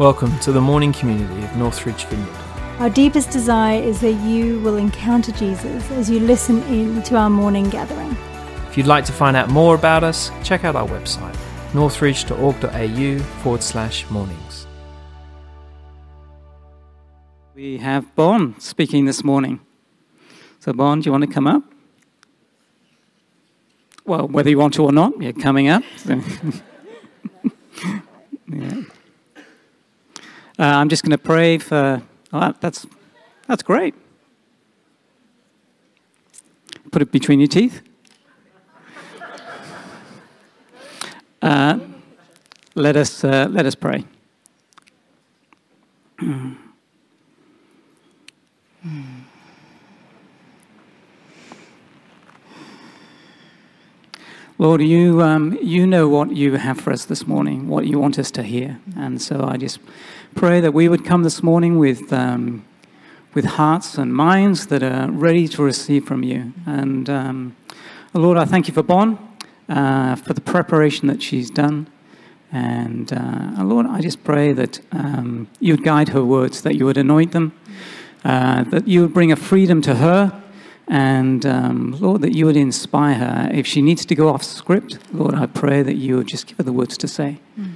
Welcome to the morning community of Northridge Vineyard. Our deepest desire is that you will encounter Jesus as you listen in to our morning gathering. If you'd like to find out more about us, check out our website, northridge.org.au forward slash mornings. We have Bond speaking this morning. So, Bond, do you want to come up? Well, whether you want to or not, you're coming up. yeah. Uh, I'm just going to pray for. Oh, that's that's great. Put it between your teeth. Uh, let us uh, let us pray. Lord, you, um, you know what you have for us this morning, what you want us to hear. And so I just pray that we would come this morning with, um, with hearts and minds that are ready to receive from you. And um, Lord, I thank you for Bon, uh, for the preparation that she's done. And uh, Lord, I just pray that um, you would guide her words, that you would anoint them, uh, that you would bring a freedom to her and um, Lord, that you would inspire her. If she needs to go off script, Lord, I pray that you would just give her the words to say mm.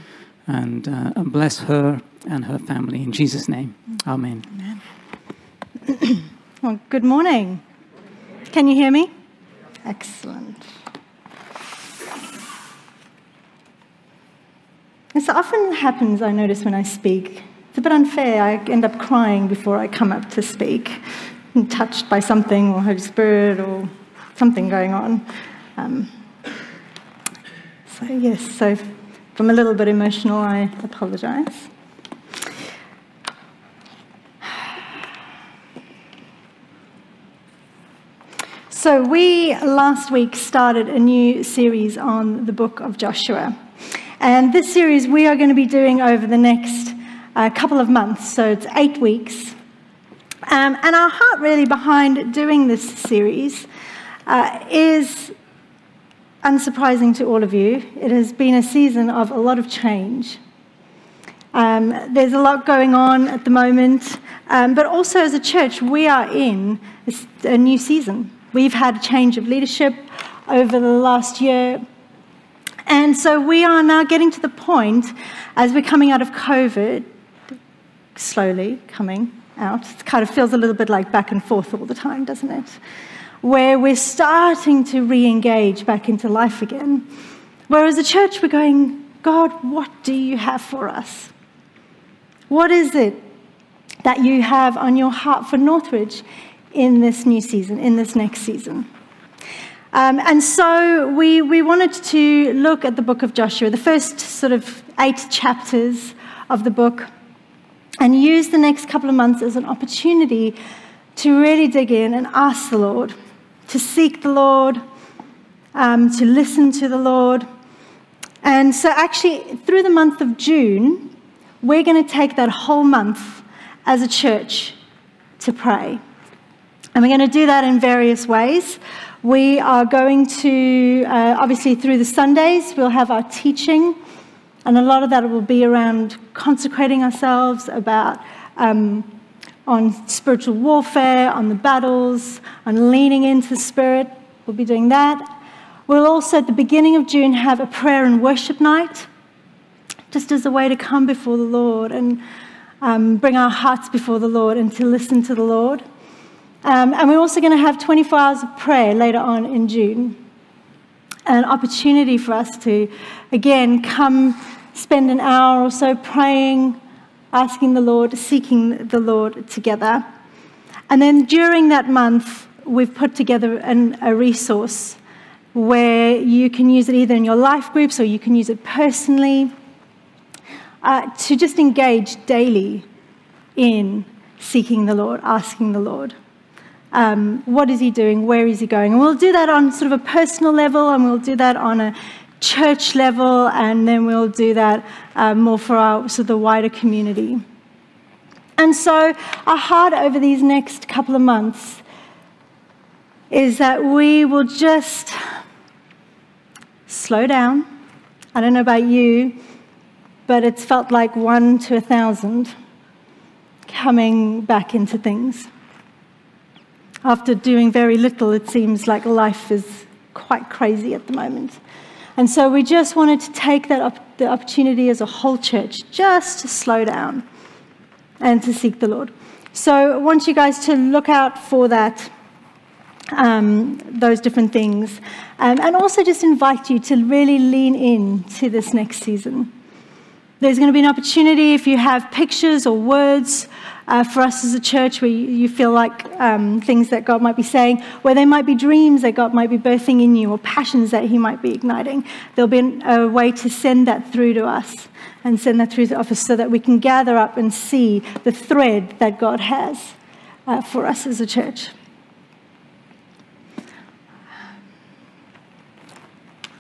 and, uh, and, bless her and her family. In Jesus' name, mm. amen. amen. well, good morning. Can you hear me? Excellent. This often happens, I notice, when I speak. It's a bit unfair. I end up crying before I come up to speak touched by something or Holy Spirit or something going on. Um, so, yes, so if I'm a little bit emotional, I apologize. So, we last week started a new series on the book of Joshua. And this series we are going to be doing over the next uh, couple of months. So, it's eight weeks. Um, and our heart, really, behind doing this series uh, is unsurprising to all of you. It has been a season of a lot of change. Um, there's a lot going on at the moment, um, but also as a church, we are in a new season. We've had a change of leadership over the last year. And so we are now getting to the point, as we're coming out of COVID, slowly coming, out. It kind of feels a little bit like back and forth all the time, doesn't it? Where we're starting to re engage back into life again. Whereas a church, we're going, God, what do you have for us? What is it that you have on your heart for Northridge in this new season, in this next season? Um, and so we, we wanted to look at the book of Joshua, the first sort of eight chapters of the book and use the next couple of months as an opportunity to really dig in and ask the Lord, to seek the Lord, um, to listen to the Lord. And so, actually, through the month of June, we're going to take that whole month as a church to pray. And we're going to do that in various ways. We are going to, uh, obviously, through the Sundays, we'll have our teaching. And a lot of that will be around consecrating ourselves, about um, on spiritual warfare, on the battles, on leaning into the Spirit. We'll be doing that. We'll also, at the beginning of June, have a prayer and worship night, just as a way to come before the Lord and um, bring our hearts before the Lord and to listen to the Lord. Um, and we're also going to have 24 hours of prayer later on in June. An opportunity for us to, again, come spend an hour or so praying, asking the Lord, seeking the Lord together. And then during that month, we've put together an, a resource where you can use it either in your life groups or you can use it personally uh, to just engage daily in seeking the Lord, asking the Lord. Um, what is he doing? Where is he going? And we'll do that on sort of a personal level, and we'll do that on a church level, and then we'll do that uh, more for our sort of the wider community. And so, our heart over these next couple of months is that we will just slow down. I don't know about you, but it's felt like one to a thousand coming back into things. After doing very little, it seems like life is quite crazy at the moment. And so we just wanted to take that op- the opportunity as a whole church just to slow down and to seek the Lord. So I want you guys to look out for that, um, those different things, um, and also just invite you to really lean in to this next season. There's going to be an opportunity if you have pictures or words uh, for us as a church where you feel like um, things that God might be saying, where there might be dreams that God might be birthing in you or passions that He might be igniting. There'll be a way to send that through to us and send that through the office so that we can gather up and see the thread that God has uh, for us as a church.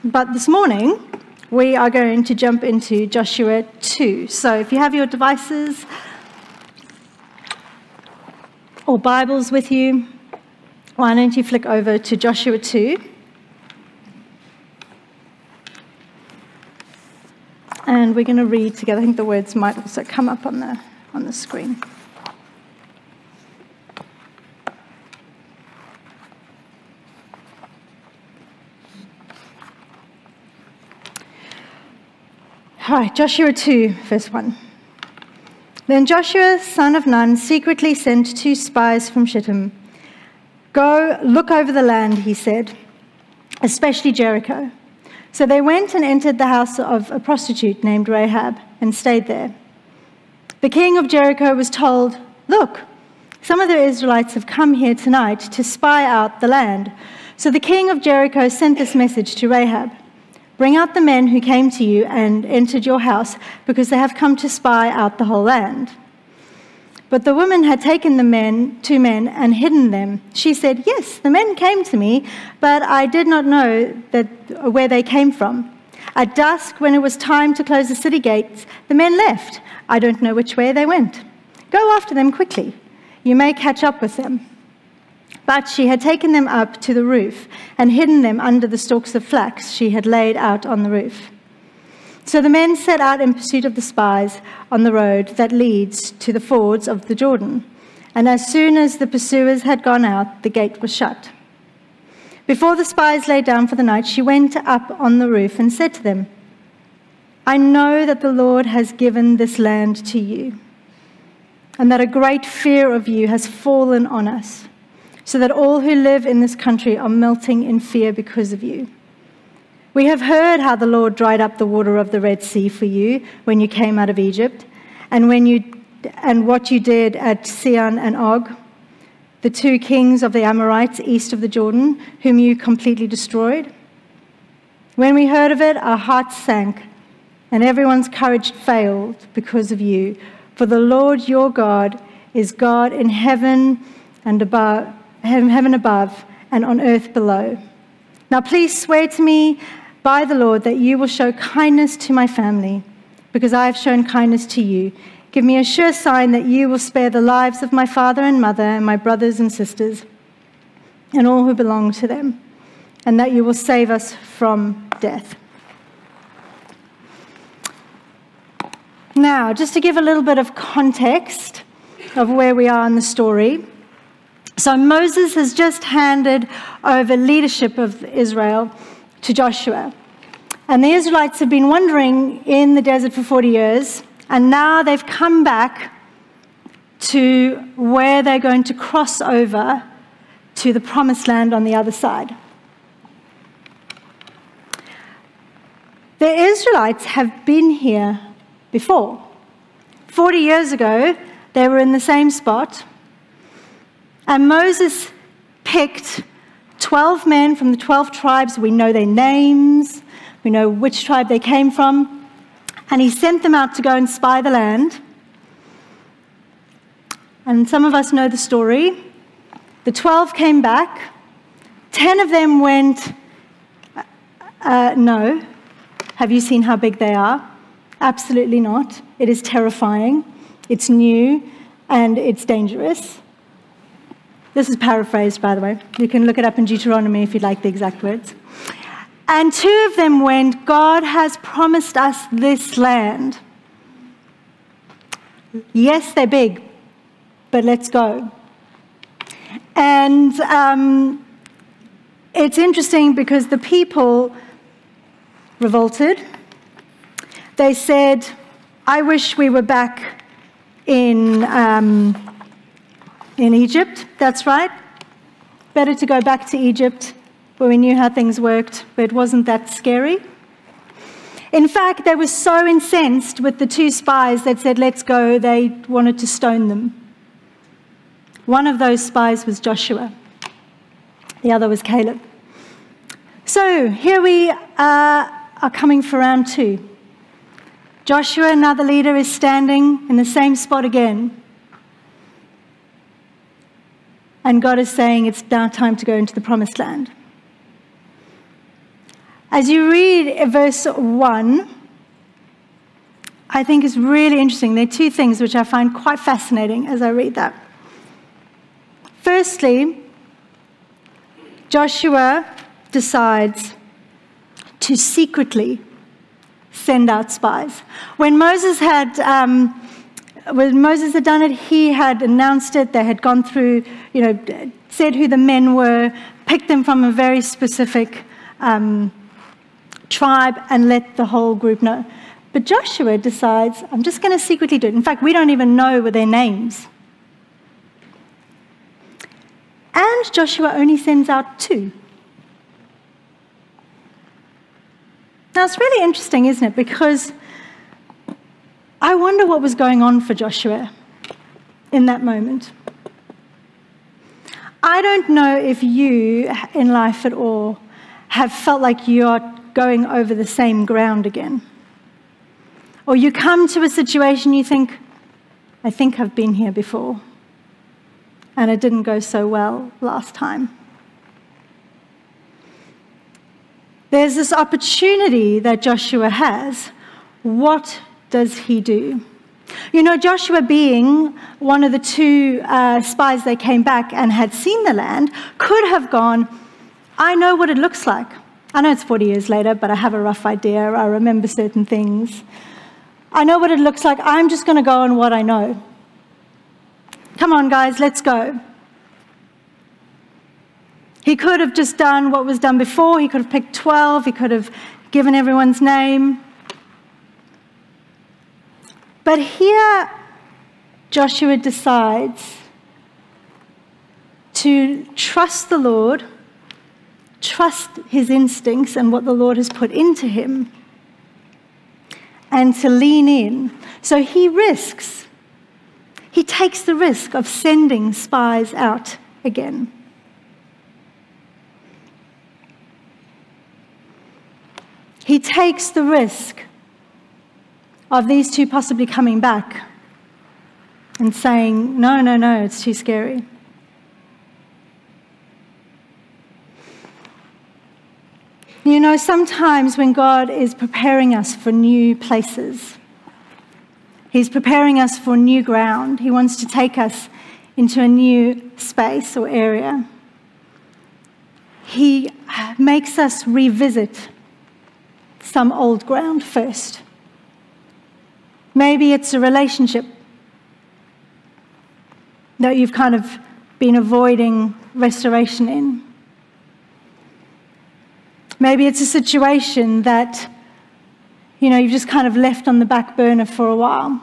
But this morning, we are going to jump into Joshua 2. So if you have your devices, or Bibles with you, why don't you flick over to Joshua 2? And we're going to read together. I think the words might also come up on the, on the screen. All right, Joshua 2, verse 1. Then Joshua, son of Nun, secretly sent two spies from Shittim. Go look over the land, he said, especially Jericho. So they went and entered the house of a prostitute named Rahab and stayed there. The king of Jericho was told, Look, some of the Israelites have come here tonight to spy out the land. So the king of Jericho sent this message to Rahab Bring out the men who came to you and entered your house, because they have come to spy out the whole land. But the woman had taken the men, two men, and hidden them. She said, Yes, the men came to me, but I did not know that, where they came from. At dusk, when it was time to close the city gates, the men left. I don't know which way they went. Go after them quickly. You may catch up with them. But she had taken them up to the roof and hidden them under the stalks of flax she had laid out on the roof. So the men set out in pursuit of the spies on the road that leads to the fords of the Jordan. And as soon as the pursuers had gone out, the gate was shut. Before the spies lay down for the night, she went up on the roof and said to them, I know that the Lord has given this land to you, and that a great fear of you has fallen on us so that all who live in this country are melting in fear because of you. We have heard how the Lord dried up the water of the Red Sea for you when you came out of Egypt, and, when you, and what you did at Sihon and Og, the two kings of the Amorites east of the Jordan, whom you completely destroyed. When we heard of it, our hearts sank, and everyone's courage failed because of you. For the Lord your God is God in heaven and above heaven above and on earth below. Now please swear to me by the Lord that you will show kindness to my family, because I have shown kindness to you. Give me a sure sign that you will spare the lives of my father and mother and my brothers and sisters and all who belong to them, and that you will save us from death. Now, just to give a little bit of context of where we are in the story. So Moses has just handed over leadership of Israel to Joshua. And the Israelites have been wandering in the desert for 40 years, and now they've come back to where they're going to cross over to the promised land on the other side. The Israelites have been here before. 40 years ago, they were in the same spot and Moses picked 12 men from the 12 tribes. We know their names, we know which tribe they came from. And he sent them out to go and spy the land. And some of us know the story. The 12 came back, 10 of them went, uh, No. Have you seen how big they are? Absolutely not. It is terrifying, it's new, and it's dangerous. This is paraphrased, by the way. You can look it up in Deuteronomy if you'd like the exact words. And two of them went, God has promised us this land. Yes, they're big, but let's go. And um, it's interesting because the people revolted. They said, I wish we were back in, um, in Egypt. That's right. Better to go back to Egypt where we knew how things worked, but it wasn't that scary. In fact, they were so incensed with the two spies that said, Let's go, they wanted to stone them. One of those spies was Joshua, the other was Caleb. So here we are coming for round two. Joshua, another leader, is standing in the same spot again. And God is saying it's now time to go into the promised land. As you read verse 1, I think it's really interesting. There are two things which I find quite fascinating as I read that. Firstly, Joshua decides to secretly send out spies. When Moses had um, when Moses had done it, he had announced it. They had gone through, you know, said who the men were, picked them from a very specific um, tribe and let the whole group know. But Joshua decides, I'm just going to secretly do it. In fact, we don't even know their names. And Joshua only sends out two. Now, it's really interesting, isn't it? Because I wonder what was going on for Joshua in that moment. I don't know if you in life at all have felt like you are going over the same ground again. Or you come to a situation you think, I think I've been here before, and it didn't go so well last time. There's this opportunity that Joshua has. What does he do? You know, Joshua, being one of the two uh, spies that came back and had seen the land, could have gone, I know what it looks like. I know it's 40 years later, but I have a rough idea. I remember certain things. I know what it looks like. I'm just going to go on what I know. Come on, guys, let's go. He could have just done what was done before. He could have picked 12. He could have given everyone's name. But here, Joshua decides to trust the Lord trust his instincts and what the Lord has put into him and to lean in. So he risks, he takes the risk of sending spies out again. He takes the risk of these two possibly coming back and saying, No, no, no, it's too scary. You know, sometimes when God is preparing us for new places, He's preparing us for new ground. He wants to take us into a new space or area. He makes us revisit some old ground first. Maybe it's a relationship that you've kind of been avoiding restoration in. Maybe it's a situation that, you know, you've just kind of left on the back burner for a while.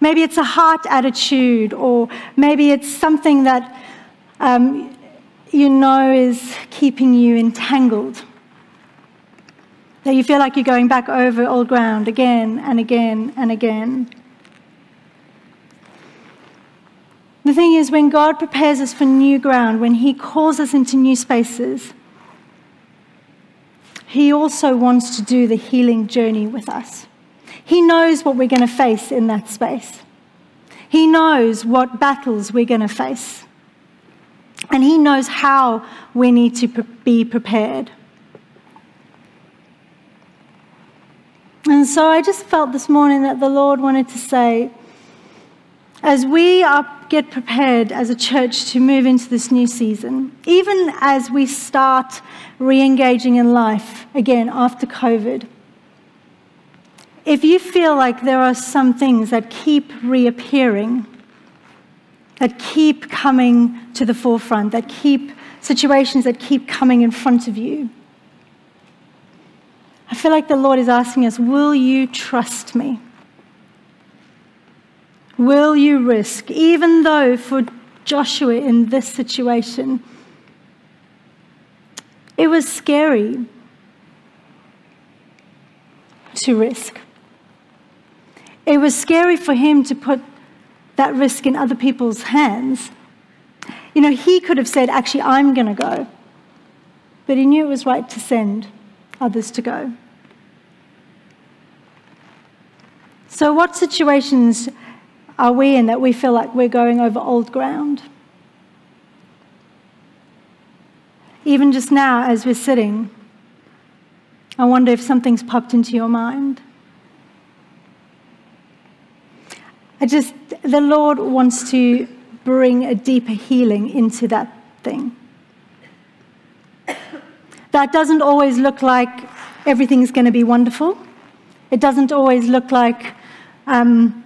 Maybe it's a heart attitude, or maybe it's something that um, you know is keeping you entangled. That you feel like you're going back over old ground again and again and again. The thing is, when God prepares us for new ground, when He calls us into new spaces, he also wants to do the healing journey with us. He knows what we're going to face in that space. He knows what battles we're going to face. And He knows how we need to be prepared. And so I just felt this morning that the Lord wanted to say, as we are, get prepared as a church to move into this new season, even as we start re engaging in life again after COVID, if you feel like there are some things that keep reappearing, that keep coming to the forefront, that keep situations that keep coming in front of you, I feel like the Lord is asking us, Will you trust me? Will you risk, even though for Joshua in this situation, it was scary to risk. It was scary for him to put that risk in other people's hands. You know, he could have said, Actually, I'm going to go. But he knew it was right to send others to go. So, what situations are we in that we feel like we're going over old ground? Even just now, as we're sitting, I wonder if something's popped into your mind. I just, the Lord wants to bring a deeper healing into that thing. That doesn't always look like everything's going to be wonderful. It doesn't always look like, um,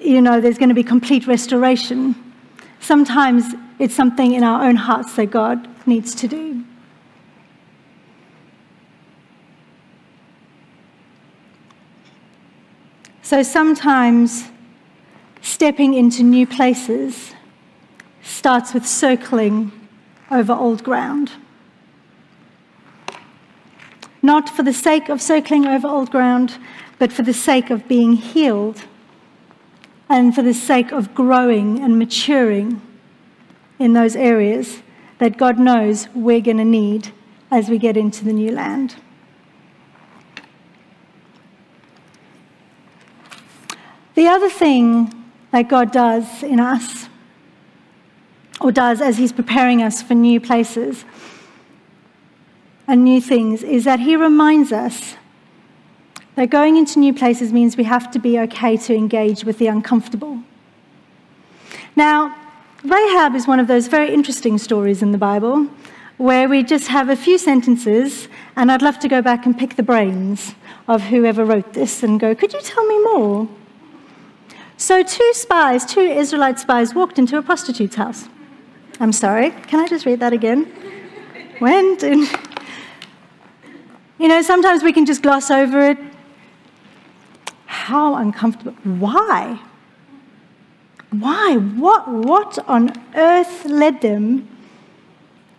you know, there's going to be complete restoration. Sometimes it's something in our own hearts that God needs to do. So sometimes stepping into new places starts with circling over old ground. Not for the sake of circling over old ground, but for the sake of being healed and for the sake of growing and maturing in those areas that God knows we're going to need as we get into the new land. The other thing that God does in us, or does as He's preparing us for new places and new things, is that He reminds us that going into new places means we have to be okay to engage with the uncomfortable. Now, Rahab is one of those very interesting stories in the Bible where we just have a few sentences, and I'd love to go back and pick the brains of whoever wrote this and go, Could you tell me more? So, two spies, two Israelite spies, walked into a prostitute's house. I'm sorry, can I just read that again? Went and. You know, sometimes we can just gloss over it. How uncomfortable. Why? Why? What, what on earth led them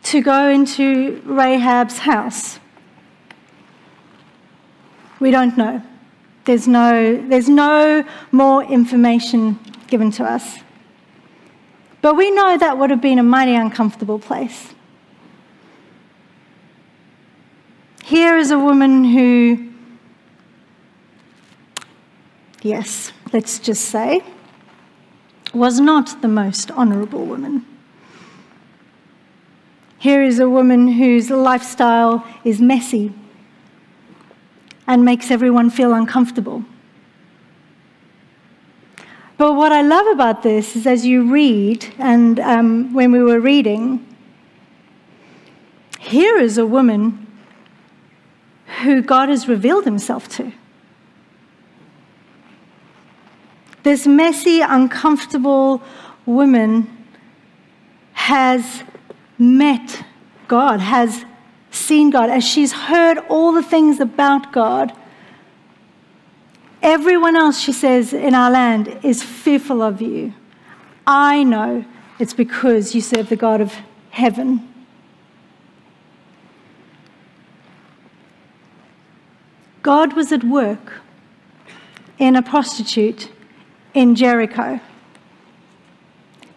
to go into Rahab's house? We don't know. There's no, there's no more information given to us. But we know that would have been a mighty uncomfortable place. Here is a woman who, yes, let's just say, was not the most honorable woman. Here is a woman whose lifestyle is messy and makes everyone feel uncomfortable. But what I love about this is as you read, and um, when we were reading, here is a woman who God has revealed himself to. This messy, uncomfortable woman has met God, has seen God, as she's heard all the things about God. Everyone else, she says, in our land is fearful of you. I know it's because you serve the God of heaven. God was at work in a prostitute in Jericho.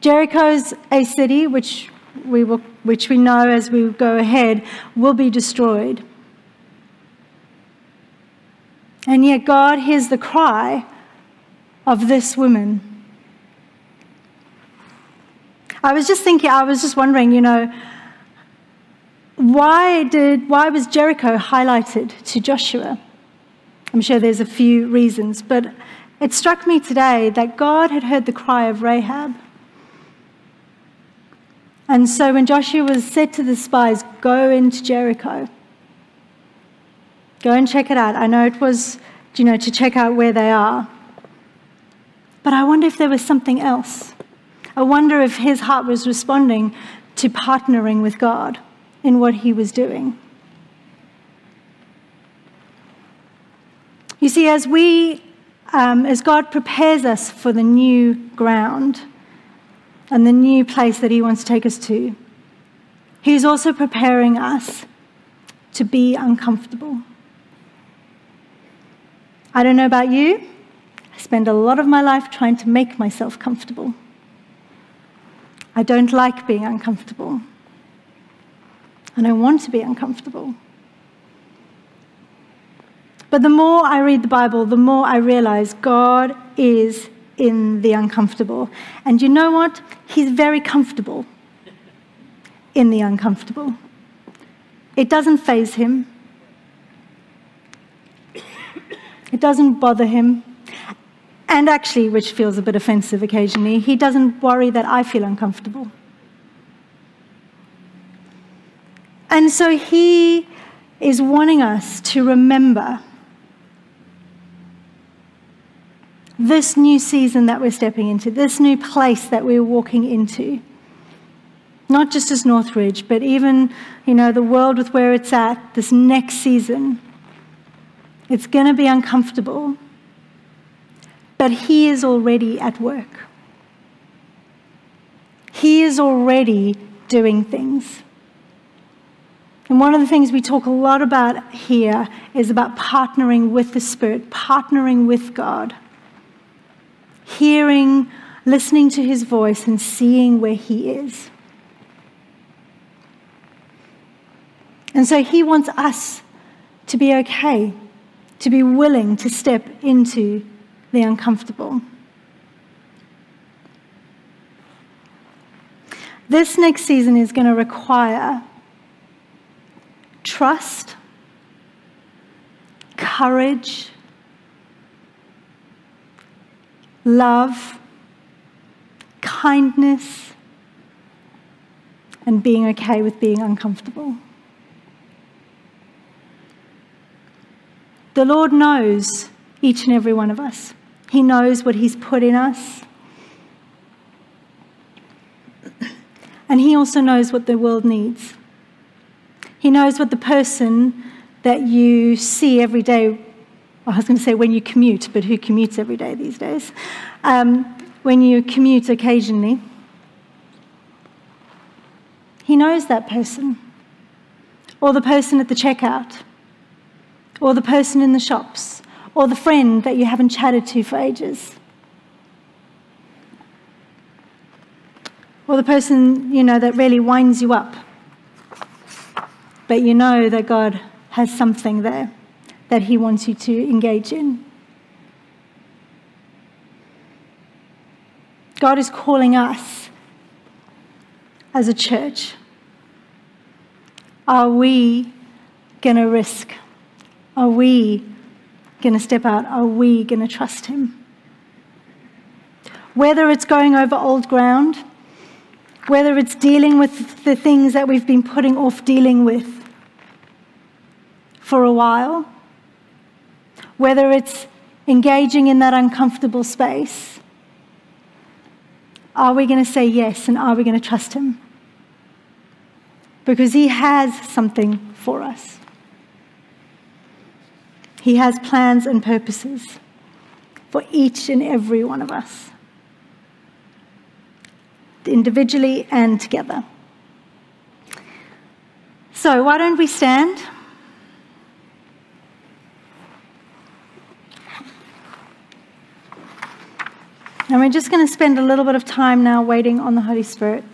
Jericho is a city which we, will, which we know as we go ahead will be destroyed. And yet, God hears the cry of this woman. I was just thinking, I was just wondering, you know, why, did, why was Jericho highlighted to Joshua? I'm sure there's a few reasons, but it struck me today that God had heard the cry of Rahab. And so when Joshua said to the spies, Go into Jericho, go and check it out. I know it was you know, to check out where they are. But I wonder if there was something else. I wonder if his heart was responding to partnering with God in what he was doing. You see, as we, um, as God prepares us for the new ground and the new place that He wants to take us to, He's also preparing us to be uncomfortable. I don't know about you, I spend a lot of my life trying to make myself comfortable. I don't like being uncomfortable. And I don't want to be uncomfortable. But the more I read the Bible, the more I realize God is in the uncomfortable. And you know what? He's very comfortable in the uncomfortable. It doesn't faze him, it doesn't bother him. And actually, which feels a bit offensive occasionally, he doesn't worry that I feel uncomfortable. And so he is wanting us to remember this new season that we're stepping into, this new place that we're walking into. Not just as Northridge, but even, you know, the world with where it's at, this next season. It's going to be uncomfortable but He is already at work. He is already doing things. And one of the things we talk a lot about here is about partnering with the Spirit, partnering with God, hearing, listening to His voice, and seeing where He is. And so He wants us to be okay, to be willing to step into the uncomfortable. This next season is going to require trust, courage, love, kindness, and being okay with being uncomfortable. The Lord knows each and every one of us. He knows what He's put in us. And He also knows what the world needs. He knows what the person that you see every day, I was going to say when you commute, but who commutes every day these days? Um, when you commute occasionally, He knows that person, or the person at the checkout, or the person in the shops, or the friend that you haven't chatted to for ages. Or the person, you know, that really winds you up. But you know that God has something there that He wants you to engage in. God is calling us as a church. Are we going to risk? Are we going to step out? Are we going to trust Him? Whether it's going over old ground, whether it's dealing with the things that we've been putting off dealing with for a while, whether it's engaging in that uncomfortable space, are we going to say yes and are we going to trust Him? Because He has something for us. He has plans and purposes for each and every one of us, individually and together. So, why don't we stand? And we're just going to spend a little bit of time now waiting on the Holy Spirit.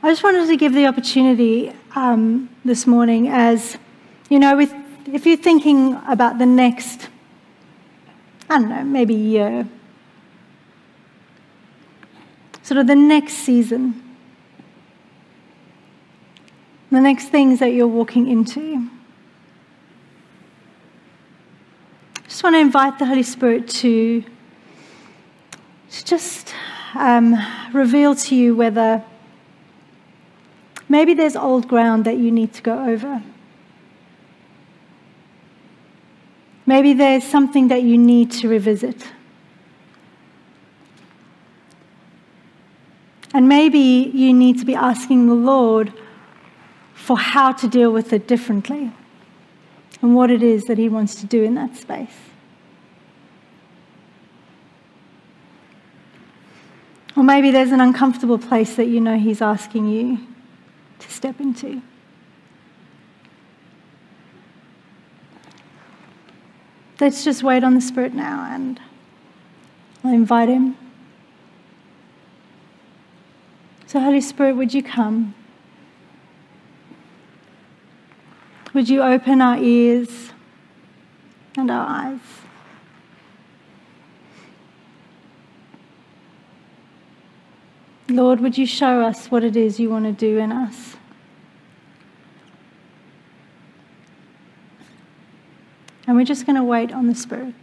I just wanted to give the opportunity um, this morning as you know, with, if you're thinking about the next, I don't know, maybe year, sort of the next season, the next things that you're walking into. I just want to invite the Holy Spirit to, to just um, reveal to you whether maybe there's old ground that you need to go over. Maybe there's something that you need to revisit. And maybe you need to be asking the Lord for how to deal with it differently and what it is that He wants to do in that space. Or maybe there's an uncomfortable place that you know He's asking you to step into. Let's just wait on the Spirit now and I'll invite Him. So, Holy Spirit, would you come? Would you open our ears and our eyes? Lord, would you show us what it is you want to do in us? And we're just going to wait on the Spirit.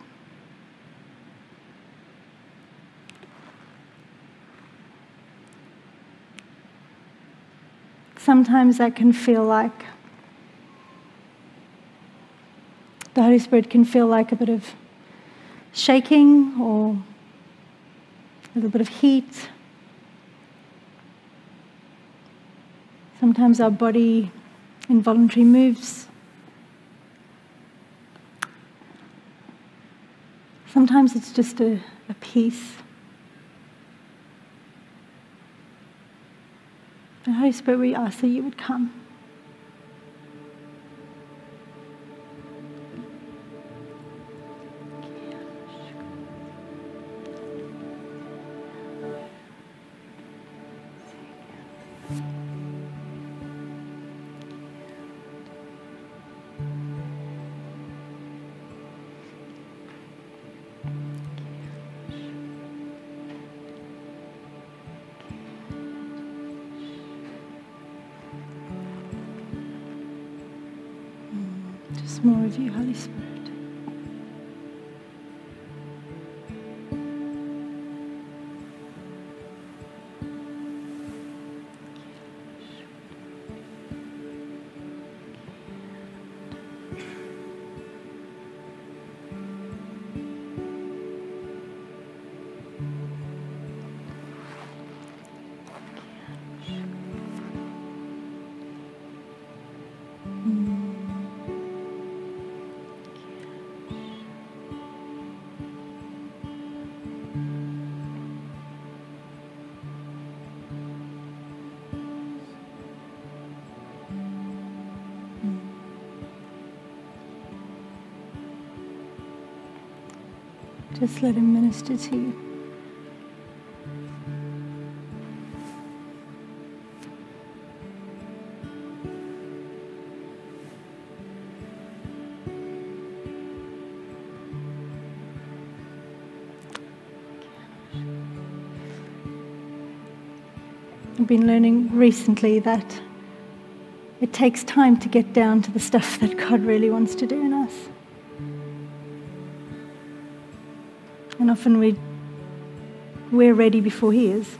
Sometimes that can feel like the Holy Spirit can feel like a bit of shaking or a little bit of heat. Sometimes our body involuntary moves. Sometimes it's just a, a peace. The Holy Spirit, we ask that you would come. You, Holy Spirit. Just let him minister to you. I've been learning recently that it takes time to get down to the stuff that God really wants to do in us. Often we, we're ready before He is.